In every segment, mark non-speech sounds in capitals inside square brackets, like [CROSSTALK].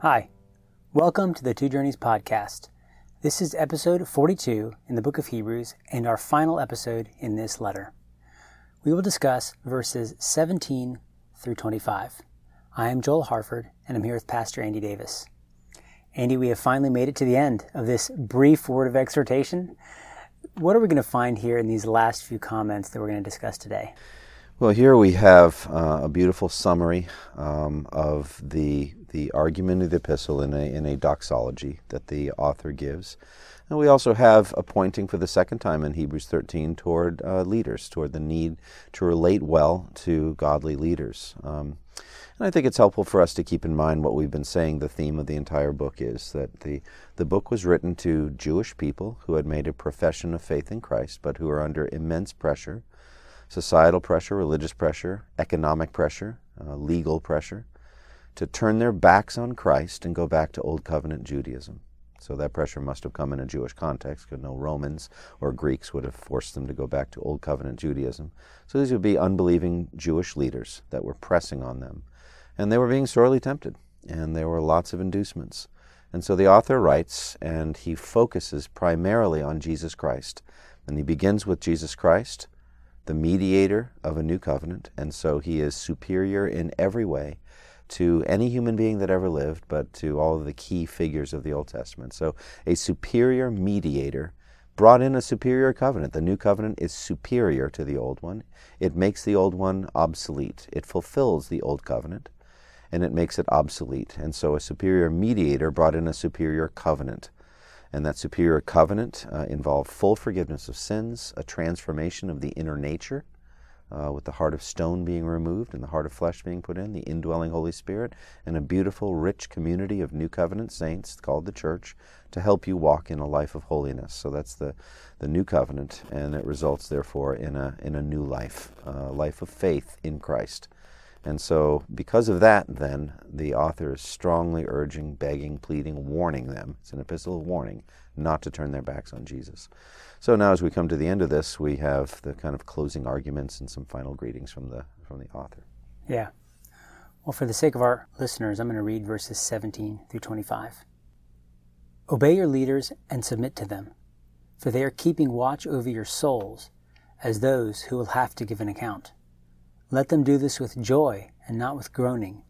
Hi, welcome to the Two Journeys podcast. This is episode 42 in the book of Hebrews and our final episode in this letter. We will discuss verses 17 through 25. I am Joel Harford and I'm here with Pastor Andy Davis. Andy, we have finally made it to the end of this brief word of exhortation. What are we going to find here in these last few comments that we're going to discuss today? Well, here we have uh, a beautiful summary um, of the the argument of the epistle in a in a doxology that the author gives, and we also have a pointing for the second time in Hebrews 13 toward uh, leaders, toward the need to relate well to godly leaders. Um, and I think it's helpful for us to keep in mind what we've been saying. The theme of the entire book is that the the book was written to Jewish people who had made a profession of faith in Christ, but who are under immense pressure societal pressure, religious pressure, economic pressure, uh, legal pressure, to turn their backs on Christ and go back to Old Covenant Judaism. So that pressure must have come in a Jewish context because no Romans or Greeks would have forced them to go back to Old Covenant Judaism. So these would be unbelieving Jewish leaders that were pressing on them. And they were being sorely tempted, and there were lots of inducements. And so the author writes, and he focuses primarily on Jesus Christ. And he begins with Jesus Christ, the mediator of a new covenant, and so he is superior in every way to any human being that ever lived, but to all of the key figures of the Old Testament. So, a superior mediator brought in a superior covenant. The new covenant is superior to the old one. It makes the old one obsolete. It fulfills the old covenant and it makes it obsolete. And so, a superior mediator brought in a superior covenant. And that superior covenant uh, involved full forgiveness of sins, a transformation of the inner nature, uh, with the heart of stone being removed and the heart of flesh being put in, the indwelling Holy Spirit, and a beautiful, rich community of new covenant saints called the church to help you walk in a life of holiness. So that's the, the new covenant, and it results, therefore, in a, in a new life, a life of faith in Christ. And so, because of that, then, the author is strongly urging, begging, pleading, warning them. It's an epistle of warning not to turn their backs on Jesus. So now, as we come to the end of this, we have the kind of closing arguments and some final greetings from the, from the author. Yeah. Well, for the sake of our listeners, I'm going to read verses 17 through 25. Obey your leaders and submit to them, for they are keeping watch over your souls as those who will have to give an account. Let them do this with joy and not with groaning,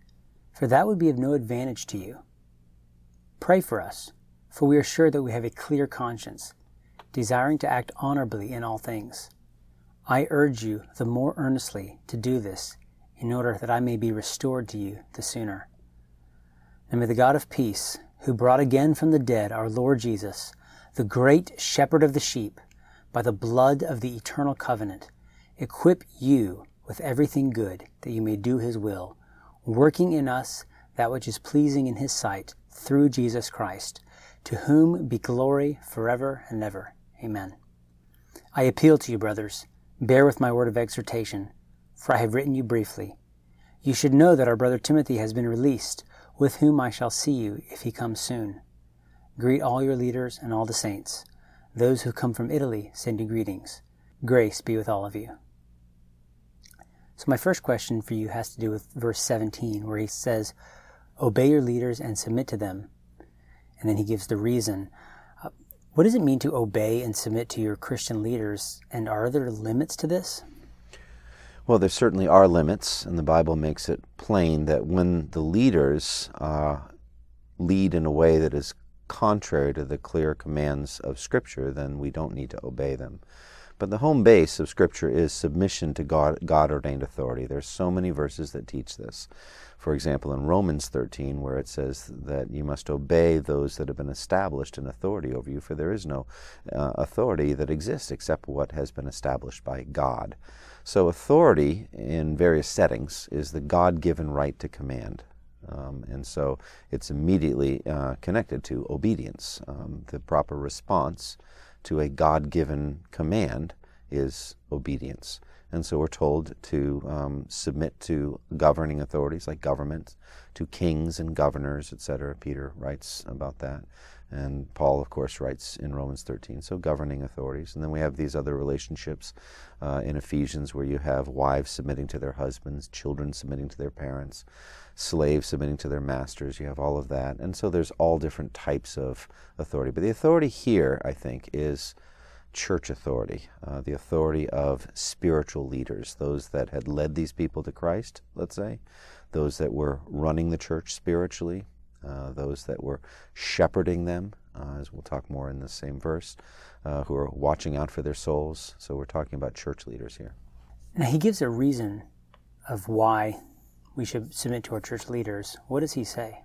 for that would be of no advantage to you. Pray for us, for we are sure that we have a clear conscience, desiring to act honorably in all things. I urge you the more earnestly to do this, in order that I may be restored to you the sooner. And may the God of peace, who brought again from the dead our Lord Jesus, the great shepherd of the sheep, by the blood of the eternal covenant, equip you with everything good, that you may do his will, working in us that which is pleasing in his sight, through Jesus Christ, to whom be glory forever and ever. Amen. I appeal to you, brothers, bear with my word of exhortation, for I have written you briefly. You should know that our brother Timothy has been released, with whom I shall see you if he comes soon. Greet all your leaders and all the saints. Those who come from Italy send you greetings. Grace be with all of you. So, my first question for you has to do with verse 17, where he says, Obey your leaders and submit to them. And then he gives the reason. Uh, what does it mean to obey and submit to your Christian leaders? And are there limits to this? Well, there certainly are limits, and the Bible makes it plain that when the leaders uh, lead in a way that is contrary to the clear commands of Scripture, then we don't need to obey them. But the home base of Scripture is submission to God, God ordained authority. There's so many verses that teach this. For example, in Romans 13, where it says that you must obey those that have been established in authority over you, for there is no uh, authority that exists except what has been established by God. So, authority in various settings is the God given right to command. Um, and so it's immediately uh, connected to obedience, um, the proper response to a God given command is obedience. And so we're told to um, submit to governing authorities like government, to kings and governors, etc. Peter writes about that. And Paul, of course, writes in Romans 13. So, governing authorities. And then we have these other relationships uh, in Ephesians where you have wives submitting to their husbands, children submitting to their parents, slaves submitting to their masters. You have all of that. And so there's all different types of authority. But the authority here, I think, is church authority, uh, the authority of spiritual leaders, those that had led these people to Christ, let's say, those that were running the church spiritually, uh, those that were shepherding them, uh, as we'll talk more in the same verse, uh, who are watching out for their souls. So we're talking about church leaders here. Now, he gives a reason of why we should submit to our church leaders. What does he say?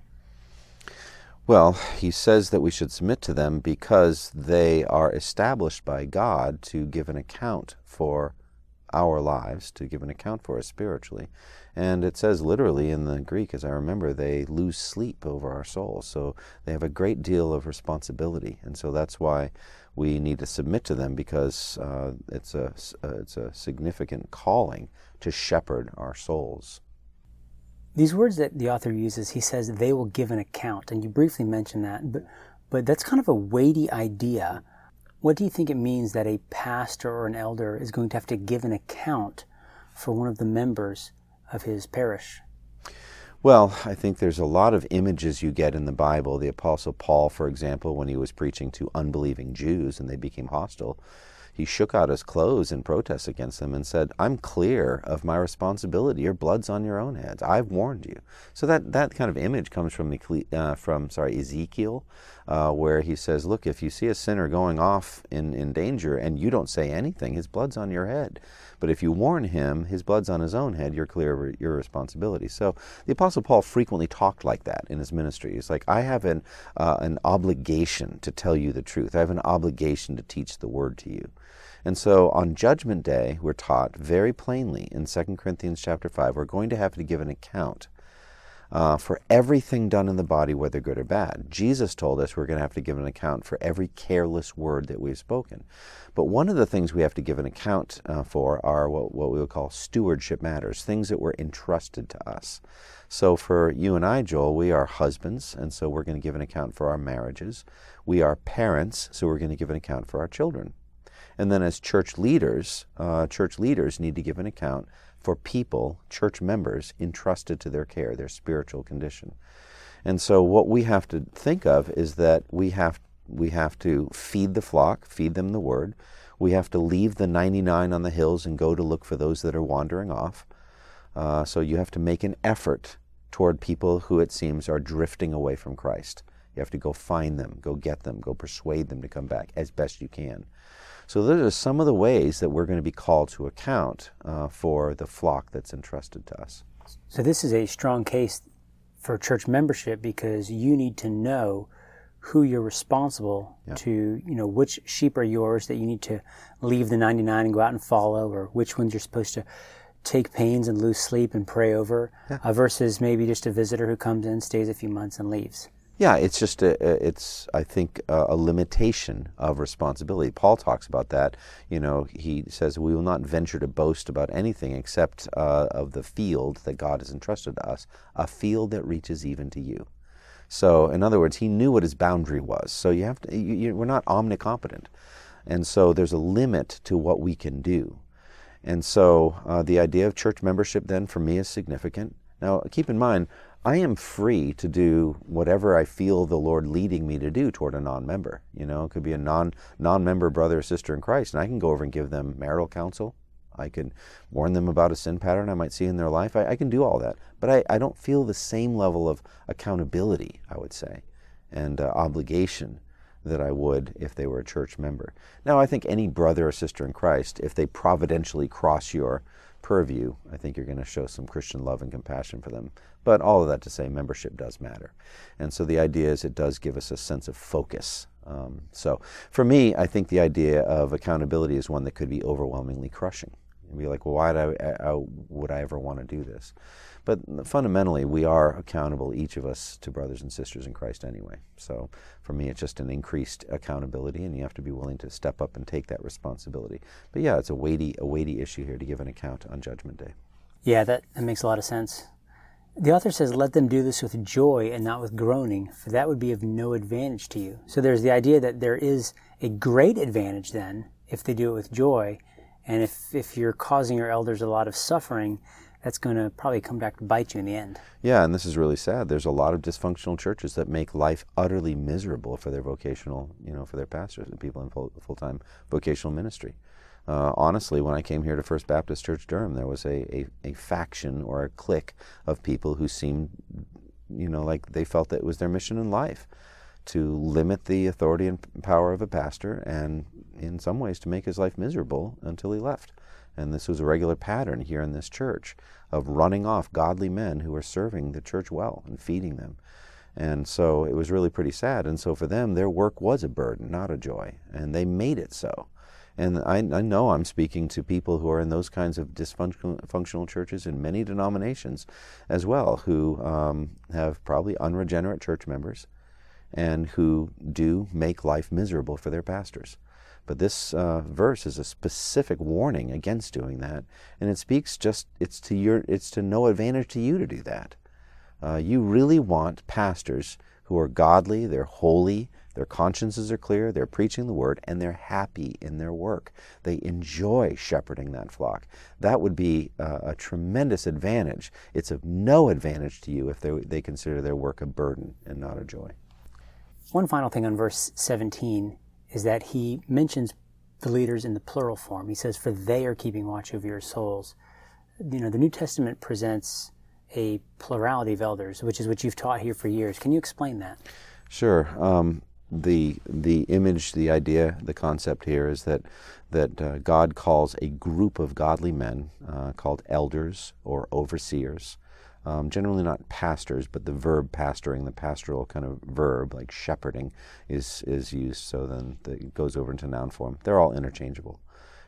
Well, he says that we should submit to them because they are established by God to give an account for our lives, to give an account for us spiritually. And it says literally in the Greek, as I remember, they lose sleep over our souls. So they have a great deal of responsibility. And so that's why we need to submit to them because uh, it's, a, uh, it's a significant calling to shepherd our souls. These words that the author uses, he says they will give an account. And you briefly mentioned that, but, but that's kind of a weighty idea. What do you think it means that a pastor or an elder is going to have to give an account for one of the members of his parish? Well, I think there's a lot of images you get in the Bible. The Apostle Paul, for example, when he was preaching to unbelieving Jews and they became hostile, he shook out his clothes in protest against them and said, I'm clear of my responsibility. Your blood's on your own heads. I've warned you. So that, that kind of image comes from, uh, from sorry, Ezekiel, uh, where he says, Look, if you see a sinner going off in, in danger and you don't say anything, his blood's on your head. But if you warn him, his blood's on his own head, you're clear of your responsibility. So the Apostle Paul frequently talked like that in his ministry. He's like, I have an, uh, an obligation to tell you the truth, I have an obligation to teach the word to you. And so on Judgment Day, we're taught very plainly in 2 Corinthians chapter 5, we're going to have to give an account uh, for everything done in the body, whether good or bad. Jesus told us we're going to have to give an account for every careless word that we've spoken. But one of the things we have to give an account uh, for are what, what we would call stewardship matters, things that were entrusted to us. So for you and I, Joel, we are husbands, and so we're going to give an account for our marriages. We are parents, so we're going to give an account for our children. And then as church leaders, uh, church leaders need to give an account for people, church members, entrusted to their care, their spiritual condition. And so what we have to think of is that we have we have to feed the flock, feed them the word. We have to leave the 99 on the hills and go to look for those that are wandering off. Uh, so you have to make an effort toward people who it seems are drifting away from Christ. You have to go find them, go get them, go persuade them to come back as best you can. So those are some of the ways that we're going to be called to account uh, for the flock that's entrusted to us. So this is a strong case for church membership because you need to know who you're responsible yeah. to, you know, which sheep are yours that you need to leave the 99 and go out and follow, or which ones you're supposed to take pains and lose sleep and pray over, yeah. uh, versus maybe just a visitor who comes in, stays a few months, and leaves. Yeah, it's just a, it's I think a, limitation of responsibility. Paul talks about that. You know, he says we will not venture to boast about anything except uh, of the field that God has entrusted to us, a field that reaches even to you. So, in other words, he knew what his boundary was. So you have to. You, you, we're not omnicompetent, and so there's a limit to what we can do. And so uh, the idea of church membership then for me is significant. Now, keep in mind, I am free to do whatever I feel the Lord leading me to do toward a non-member. You know, it could be a non non-member brother or sister in Christ, and I can go over and give them marital counsel. I can warn them about a sin pattern I might see in their life. I, I can do all that, but I, I, don't feel the same level of accountability, I would say, and uh, obligation that I would if they were a church member. Now, I think any brother or sister in Christ, if they providentially cross your purview, I think you're going to show some Christian love and compassion for them. But all of that to say, membership does matter. And so the idea is it does give us a sense of focus. Um, so for me, I think the idea of accountability is one that could be overwhelmingly crushing. And be like, well, why I, I, would I ever want to do this? But fundamentally, we are accountable, each of us, to brothers and sisters in Christ anyway. So for me, it's just an increased accountability, and you have to be willing to step up and take that responsibility. But yeah, it's a weighty, a weighty issue here to give an account on Judgment Day. Yeah, that, that makes a lot of sense. The author says, Let them do this with joy and not with groaning, for that would be of no advantage to you. So there's the idea that there is a great advantage then if they do it with joy. And if, if you're causing your elders a lot of suffering, that's going to probably come back to bite you in the end. Yeah, and this is really sad. There's a lot of dysfunctional churches that make life utterly miserable for their vocational, you know, for their pastors and people in full, full-time vocational ministry. Uh, honestly, when I came here to First Baptist Church Durham, there was a, a, a, faction or a clique of people who seemed, you know, like they felt that it was their mission in life to limit the authority and power of a pastor and, in some ways, to make his life miserable until he left. And this was a regular pattern here in this church of running off godly men who were serving the church well and feeding them. And so it was really pretty sad. And so for them, their work was a burden, not a joy. And they made it so. And I, I, know I'm speaking to people who are in those kinds of dysfunctional churches in many denominations as well, who um, have probably unregenerate church members and who do make life miserable for their pastors. But this uh, verse is a specific warning against doing that, and it speaks just it's to your it's to no advantage to you to do that. Uh, you really want pastors who are godly, they're holy, their consciences are clear, they're preaching the word, and they're happy in their work. They enjoy shepherding that flock. That would be uh, a tremendous advantage. It's of no advantage to you if they, they consider their work a burden and not a joy. One final thing on verse 17 is that he mentions the leaders in the plural form. He says, For they are keeping watch over your souls. You know, the New Testament presents a plurality of elders, which is what you've taught here for years. Can you explain that? Sure. Um, the the image, the idea, the concept here is that that uh, God calls a group of godly men uh, called elders or overseers. Um, generally not pastors, but the verb pastoring, the pastoral kind of verb like shepherding, is is used. So then the, it goes over into noun form. They're all interchangeable.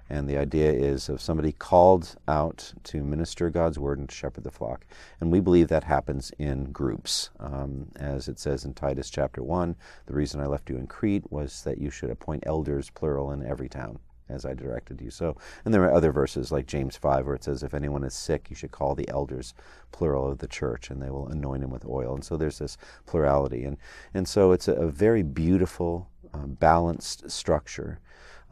And the idea is of somebody called out to minister God's word and to shepherd the flock. And we believe that happens in groups. Um, as it says in Titus chapter 1, the reason I left you in Crete was that you should appoint elders, plural, in every town as I directed you. So, and there are other verses like James 5 where it says, if anyone is sick, you should call the elders, plural of the church, and they will anoint him with oil. And so there's this plurality. And, and so it's a, a very beautiful, uh, balanced structure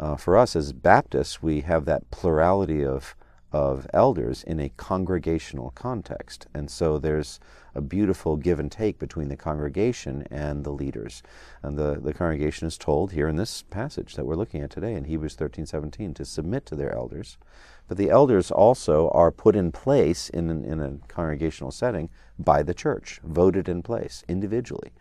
uh, for us as Baptists, we have that plurality of, of elders in a congregational context. And so there's a beautiful give and take between the congregation and the leaders. And the, the congregation is told here in this passage that we're looking at today in Hebrews 13 17 to submit to their elders. But the elders also are put in place in, in a congregational setting by the church, voted in place individually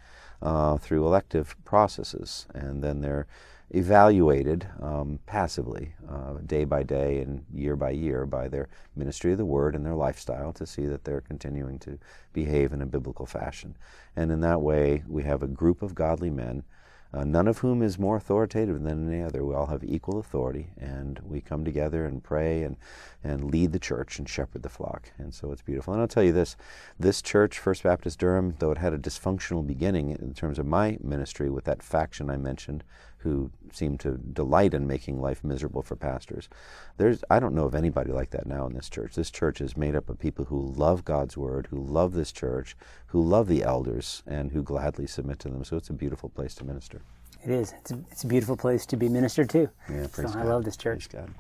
uh, through elective processes. And then they're evaluated um, passively, uh, day by day and year by year, by their ministry of the word and their lifestyle to see that they're continuing to behave in a biblical fashion. And in that way, we have a group of godly men uh, none of whom is more authoritative than any other. We all have equal authority, and we come together and pray and, and lead the church and shepherd the flock. And so it's beautiful. And I'll tell you this this church, First Baptist Durham, though it had a dysfunctional beginning in terms of my ministry with that faction I mentioned, who seem to delight in making life miserable for pastors. There's, I don't know of anybody like that now in this church. This church is made up of people who love God's word, who love this church, who love the elders, and who gladly submit to them. So it's a beautiful place to minister. It is. It's a, it's a beautiful place to be ministered to. Yeah, praise so God. I love this church. Praise God.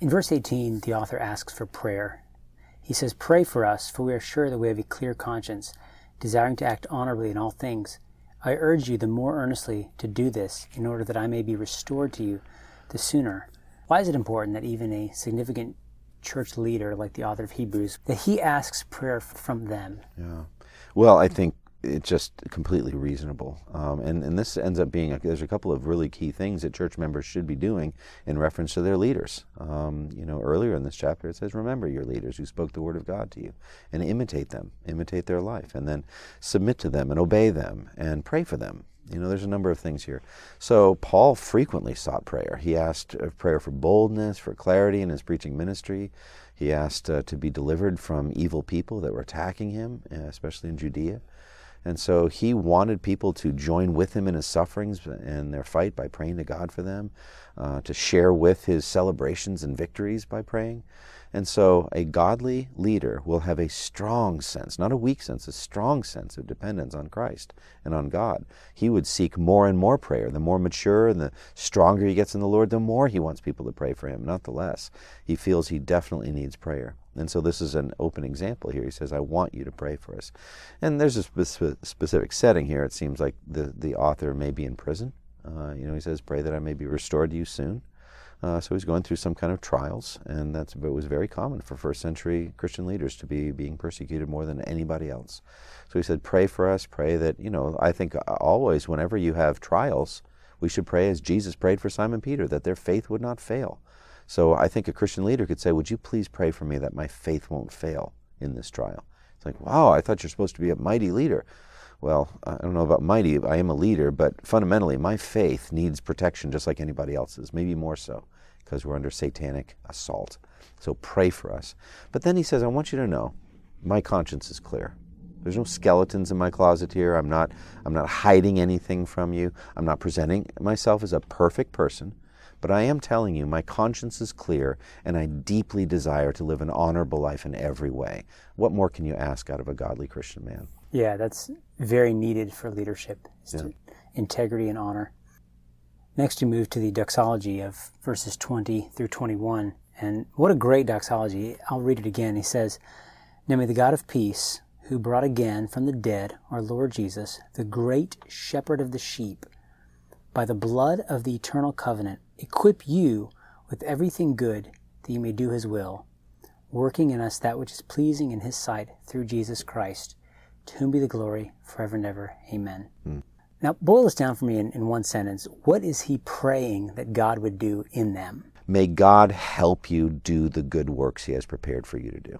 In verse 18, the author asks for prayer. He says, Pray for us, for we are sure that we have a clear conscience, desiring to act honorably in all things. I urge you the more earnestly to do this in order that I may be restored to you the sooner. Why is it important that even a significant church leader like the author of Hebrews that he asks prayer from them? Yeah. Well, I think it's just completely reasonable. Um, and, and this ends up being, a, there's a couple of really key things that church members should be doing in reference to their leaders. Um, you know, earlier in this chapter it says, remember your leaders who spoke the word of God to you and imitate them, imitate their life, and then submit to them and obey them and pray for them. You know, there's a number of things here. So Paul frequently sought prayer. He asked uh, prayer for boldness, for clarity in his preaching ministry. He asked uh, to be delivered from evil people that were attacking him, especially in Judea. And so he wanted people to join with him in his sufferings and their fight by praying to God for them, uh, to share with his celebrations and victories by praying. And so a godly leader will have a strong sense, not a weak sense, a strong sense of dependence on Christ and on God. He would seek more and more prayer. The more mature and the stronger he gets in the Lord, the more he wants people to pray for him, not the less. He feels he definitely needs prayer. And so this is an open example here. He says, I want you to pray for us. And there's a spe- specific setting here. It seems like the, the author may be in prison. Uh, you know, he says, Pray that I may be restored to you soon. Uh, so he's going through some kind of trials, and that's it was very common for first century Christian leaders to be being persecuted more than anybody else. So he said, "Pray for us. Pray that you know." I think always, whenever you have trials, we should pray as Jesus prayed for Simon Peter that their faith would not fail. So I think a Christian leader could say, "Would you please pray for me that my faith won't fail in this trial?" It's like, "Wow, I thought you're supposed to be a mighty leader." Well, I don't know about mighty. I am a leader, but fundamentally, my faith needs protection just like anybody else's, maybe more so, because we're under satanic assault. So pray for us. But then he says, I want you to know my conscience is clear. There's no skeletons in my closet here. I'm not, I'm not hiding anything from you. I'm not presenting myself as a perfect person. But I am telling you, my conscience is clear, and I deeply desire to live an honorable life in every way. What more can you ask out of a godly Christian man? Yeah, that's very needed for leadership. Yeah. Integrity and honor. Next, we move to the doxology of verses 20 through 21. And what a great doxology. I'll read it again. He says, Now may the God of peace, who brought again from the dead our Lord Jesus, the great shepherd of the sheep, by the blood of the eternal covenant, equip you with everything good that you may do his will, working in us that which is pleasing in his sight through Jesus Christ to whom be the glory forever and ever. Amen. Mm. Now, boil this down for me in, in one sentence. What is he praying that God would do in them? May God help you do the good works he has prepared for you to do,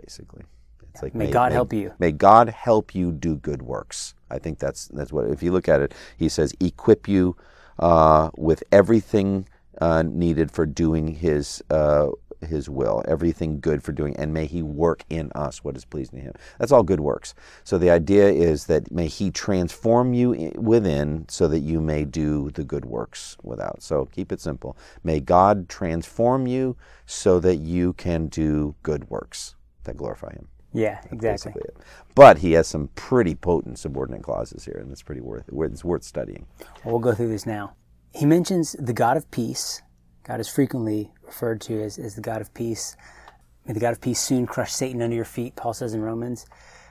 basically. It's like may, may God may, help you. May God help you do good works. I think that's that's what. If you look at it, he says, equip you uh, with everything uh, needed for doing His uh, his will, everything good for doing, and may he work in us what is pleasing to him. That's all good works. So the idea is that may he transform you within so that you may do the good works without. So keep it simple. May God transform you so that you can do good works that glorify him. Yeah, exactly. But he has some pretty potent subordinate clauses here, and it's pretty worth it's worth studying. Well, we'll go through this now. He mentions the God of peace. God is frequently referred to as, as the God of peace. May the God of peace soon crush Satan under your feet, Paul says in Romans.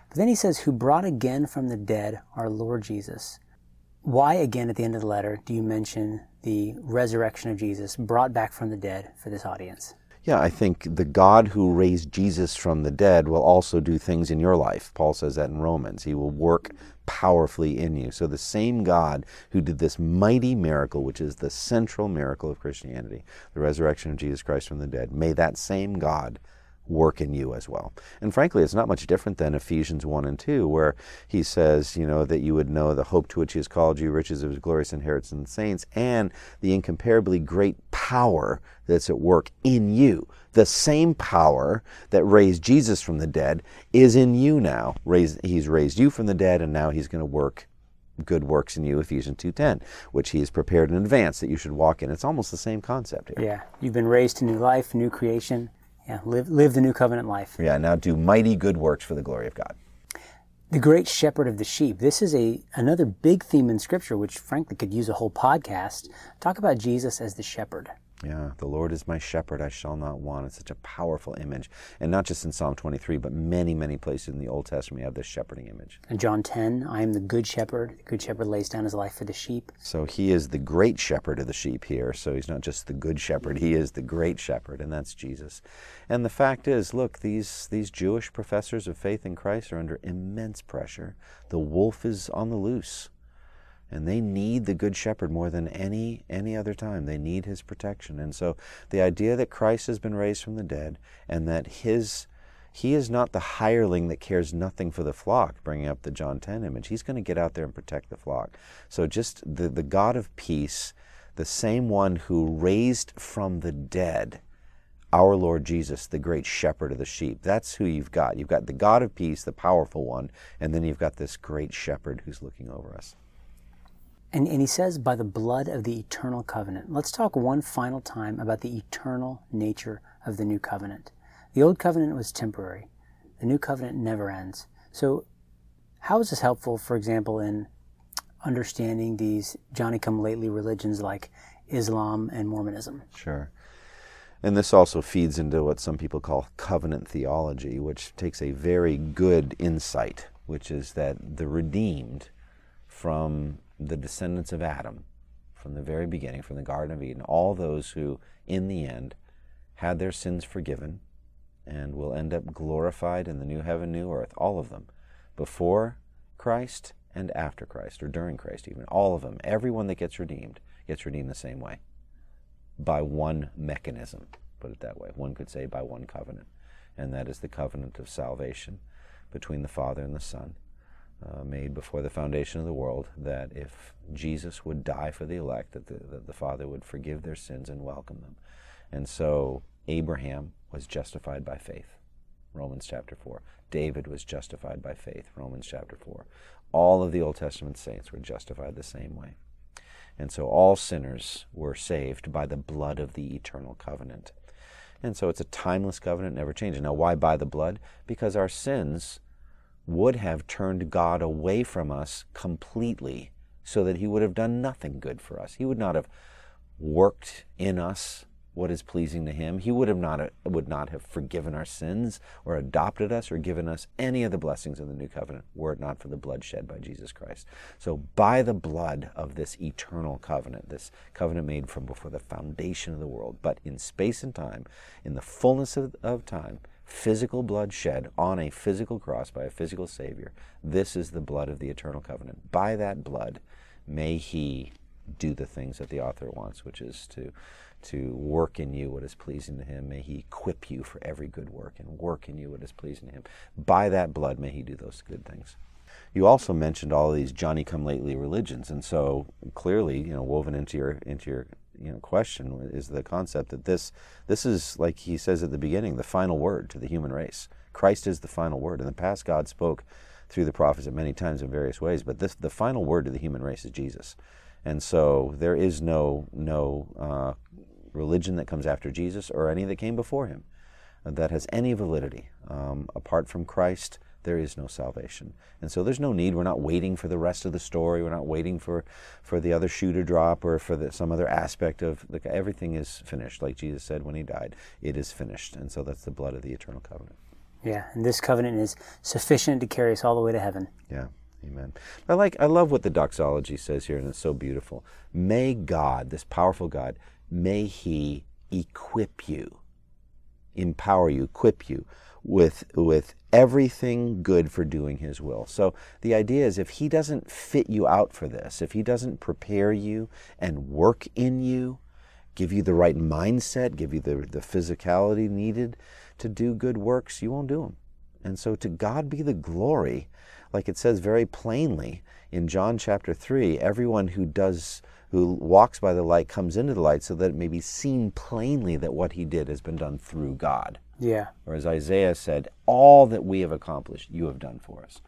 But then he says, who brought again from the dead our Lord Jesus. Why again at the end of the letter do you mention the resurrection of Jesus brought back from the dead for this audience? Yeah, I think the God who raised Jesus from the dead will also do things in your life. Paul says that in Romans. He will work powerfully in you. So the same God who did this mighty miracle, which is the central miracle of Christianity, the resurrection of Jesus Christ from the dead, may that same God work in you as well. And frankly, it's not much different than Ephesians 1 and 2, where he says, you know, that you would know the hope to which he has called you, riches of his glorious inheritance in the saints, and the incomparably great power that's at work in you. The same power that raised Jesus from the dead is in you now. he's raised you from the dead, and now he's going to work good works in you ephesians 2.10 which he has prepared in advance that you should walk in it's almost the same concept here yeah you've been raised to new life new creation yeah, live, live the new covenant life. Yeah, now do mighty good works for the glory of God. The great shepherd of the sheep. This is a another big theme in Scripture, which frankly could use a whole podcast. Talk about Jesus as the shepherd. Yeah, the Lord is my shepherd, I shall not want. It's such a powerful image. And not just in Psalm 23, but many, many places in the Old Testament, you have this shepherding image. In John 10, I am the good shepherd. The good shepherd lays down his life for the sheep. So he is the great shepherd of the sheep here. So he's not just the good shepherd, he is the great shepherd, and that's Jesus. And the fact is, look, these, these Jewish professors of faith in Christ are under immense pressure. The wolf is on the loose and they need the good shepherd more than any any other time they need his protection and so the idea that christ has been raised from the dead and that his he is not the hireling that cares nothing for the flock, bringing up the John 10 image. He's going to get out there and protect the flock. So just the, the God of peace, the same one who raised from the dead our Lord Jesus, the great shepherd of the sheep. That's who you've got. You've got the God of peace, the powerful one, and then you've got this great shepherd who's looking over us. And, and he says, by the blood of the eternal covenant. Let's talk one final time about the eternal nature of the new covenant. The old covenant was temporary, the new covenant never ends. So, how is this helpful, for example, in understanding these Johnny come lately religions like Islam and Mormonism? Sure. And this also feeds into what some people call covenant theology, which takes a very good insight, which is that the redeemed from the descendants of Adam, from the very beginning, from the Garden of Eden, all those who, in the end, had their sins forgiven and will end up glorified in the new heaven, new earth, all of them, before Christ and after Christ, or during Christ even, all of them, everyone that gets redeemed gets redeemed the same way, by one mechanism, put it that way. One could say by one covenant, and that is the covenant of salvation between the Father and the Son. Uh, made before the foundation of the world, that if Jesus would die for the elect, that the, that the Father would forgive their sins and welcome them. And so Abraham was justified by faith. Romans chapter 4. David was justified by faith. Romans chapter 4. All of the Old Testament saints were justified the same way. And so all sinners were saved by the blood of the eternal covenant. And so it's a timeless covenant, never changes. Now, why by the blood? Because our sins would have turned God away from us completely so that he would have done nothing good for us. He would not have worked in us what is pleasing to him. He would have not would not have forgiven our sins or adopted us or given us any of the blessings of the new covenant were it not for the blood shed by Jesus Christ. So by the blood of this eternal covenant, this covenant made from before the foundation of the world, but in space and time, in the fullness of, of time, physical blood shed on a physical cross by a physical Savior. This is the blood of the eternal covenant. By that blood, may He do the things that the author wants, which is to to work in you what is pleasing to him. May he equip you for every good work and work in you what is pleasing to him. By that blood, may he do those good things. You also mentioned all these Johnny come lately religions, and so clearly, you know, woven into your into your you know question is the concept that this this is like he says at the beginning, the final word to the human race. Christ is the final word. In the past, God spoke through the prophets at many times in various ways, but this the final word to the human race is Jesus. And so there is no no uh, religion that comes after Jesus or any that came before him that has any validity. Um, apart from Christ, there is no salvation. And so there's no need. We're not waiting for the rest of the story. We're not waiting for, for the other shoe to drop or for the, some other aspect of the, everything is finished. Like Jesus said when he died, it is finished. And so that's the blood of the eternal covenant. Yeah, and this covenant is sufficient to carry us all the way to heaven. Yeah. Amen. I like I love what the doxology says here and it's so beautiful. May God, this powerful God, may He equip you, empower you, equip you with, with everything good for doing His will. So the idea is if He doesn't fit you out for this, if He doesn't prepare you and work in you, give you the right mindset, give you the, the physicality needed to do good works, you won't do them. And so to God be the glory, like it says very plainly in John chapter 3 everyone who does who walks by the light comes into the light so that it may be seen plainly that what he did has been done through God. Yeah. Or as Isaiah said, all that we have accomplished, you have done for us.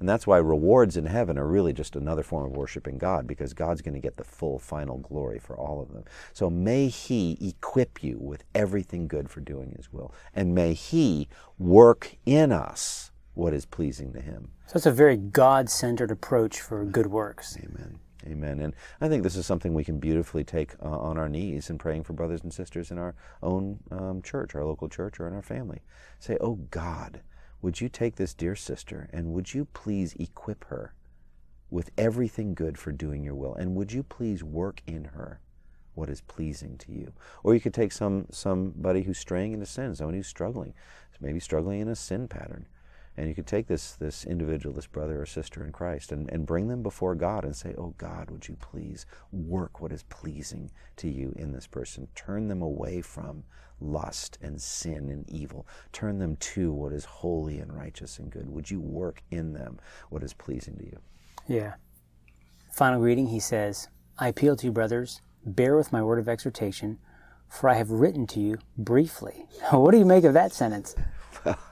And that's why rewards in heaven are really just another form of worshiping God because God's going to get the full final glory for all of them. So may He equip you with everything good for doing His will. And may He work in us what is pleasing to Him. So it's a very God centered approach for good works. Amen. Amen. And I think this is something we can beautifully take uh, on our knees in praying for brothers and sisters in our own um, church, our local church, or in our family. Say, Oh God, would you take this dear sister and would you please equip her with everything good for doing your will? And would you please work in her what is pleasing to you? Or you could take some somebody who's straying into sin, someone who's struggling, maybe struggling in a sin pattern and you could take this, this individual, this brother or sister in Christ, and, and bring them before God and say, Oh God, would you please work what is pleasing to you in this person? Turn them away from lust and sin and evil. Turn them to what is holy and righteous and good. Would you work in them what is pleasing to you? Yeah. Final reading, he says, I appeal to you, brothers, bear with my word of exhortation, for I have written to you briefly. [LAUGHS] what do you make of that sentence? [LAUGHS]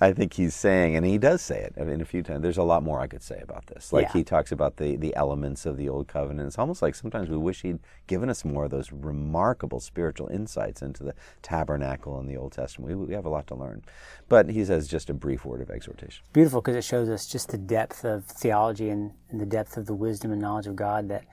I think he's saying, and he does say it I mean, a few times. There's a lot more I could say about this. Like Yeah. he talks about the the elements of the old covenant. It's almost like sometimes we wish he'd given us more of those remarkable spiritual insights into the tabernacle in the Old Testament. We, we have a lot to learn, but he says just a brief word of exhortation. Beautiful because it shows us just the depth of theology and, and the depth of the wisdom and knowledge of God that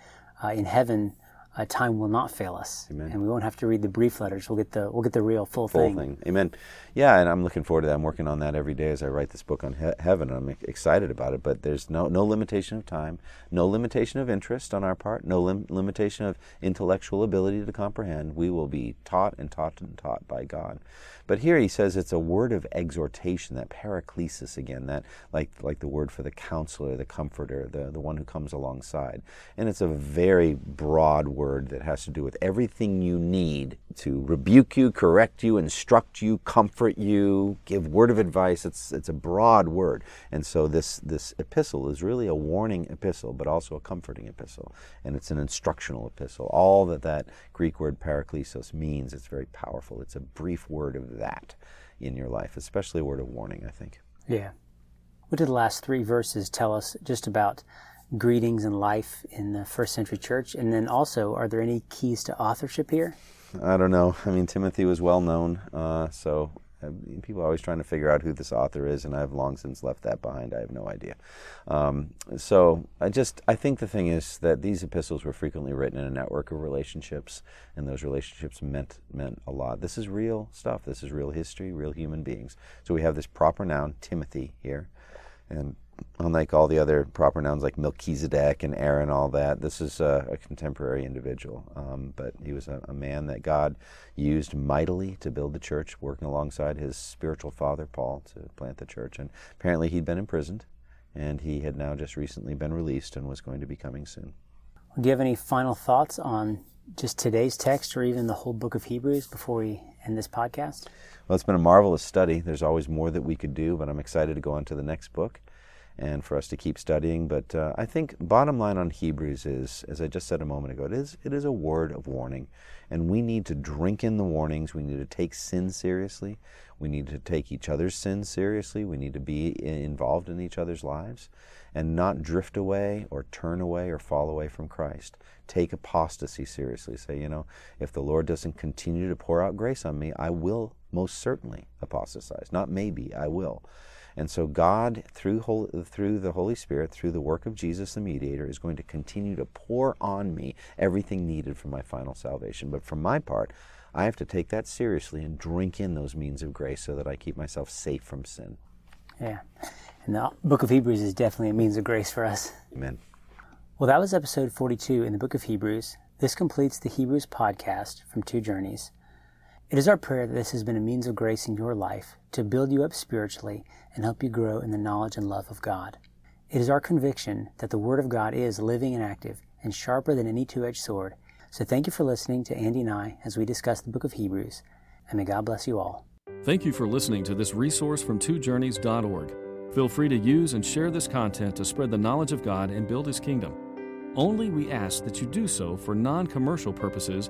uh, in heaven uh, time will not fail us, Amen. and we won't have to read the brief letters. We'll get the we'll get the real full, Full thing. thing. Amen. Yeah, and I'm looking forward to that. I'm working on that every day as I write this book on he- heaven. I'm excited about it, but there's no no limitation of time, no limitation of interest on our part, no lim- limitation of intellectual ability to comprehend. We will be taught and taught and taught by God. But here he says it's a word of exhortation, that paraklesis again, that like like the word for the counselor, the comforter, the, the one who comes alongside. And it's a very broad word that has to do with everything you need to rebuke you, correct you, instruct you, comfort you, give word of advice. It's it's a broad word. And so this this epistle is really a warning epistle, but also a comforting epistle. And it's an instructional epistle. All that that Greek word paraklesis means, it's very powerful. It's a brief word of that in your life, especially a word of warning, I think. Yeah. What did the last three verses tell us just about greetings and life in the first century church? And then also, are there any keys to authorship here? I don't know. I mean, Timothy was well known, uh, so people are always trying to figure out who this author is, and I've long since left that behind. I have no idea. Um, so I just I think the thing is that these epistles were frequently written in a network of relationships, and those relationships meant meant a lot. This is real stuff. This is real history, real human beings. So we have this proper noun Timothy here, and unlike all the other proper nouns like Melchizedek and Aaron, all that, this is a, a contemporary individual. Um, but he was a, a man that God used mightily to build the church, working alongside his spiritual father, Paul, to plant the church. And apparently he'd been imprisoned, and he had now just recently been released and was going to be coming soon. Do you have any final thoughts on just today's text or even the whole book of Hebrews before we end this podcast? Well, it's been a marvelous study. There's always more that we could do, but I'm excited to go on to the next book and for us to keep studying. But uh, I think bottom line on Hebrews is, as I just said a moment ago, it is it is a word of warning, and we need to drink in the warnings. We need to take sin seriously. We need to take each other's sin seriously. We need to be involved in each other's lives, and not drift away or turn away or fall away from Christ. Take apostasy seriously. Say, you know, if the Lord doesn't continue to pour out grace on me, I will most certainly apostatize. Not maybe, I will. And so God, through, hol- through the Holy Spirit, through the work of Jesus the mediator, is going to continue to pour on me everything needed for my final salvation. But for my part, I have to take that seriously and drink in those means of grace so that I keep myself safe from sin. Yeah. And the book of Hebrews is definitely a means of grace for us. Amen. Well, that was episode 42 in the book of Hebrews. This completes the Hebrews podcast from Two Journeys. It is our prayer that this has been a means of grace in your life to build you up spiritually and help you grow in the knowledge and love of God. It is our conviction that the Word of God is living and active and sharper than any two edged sword. So thank you for listening to Andy and I as we discuss the book of Hebrews, and may God bless you all. Thank you for listening to this resource from twojourneys.org. Feel free to use and share this content to spread the knowledge of God and build His kingdom. Only we ask that you do so for non commercial purposes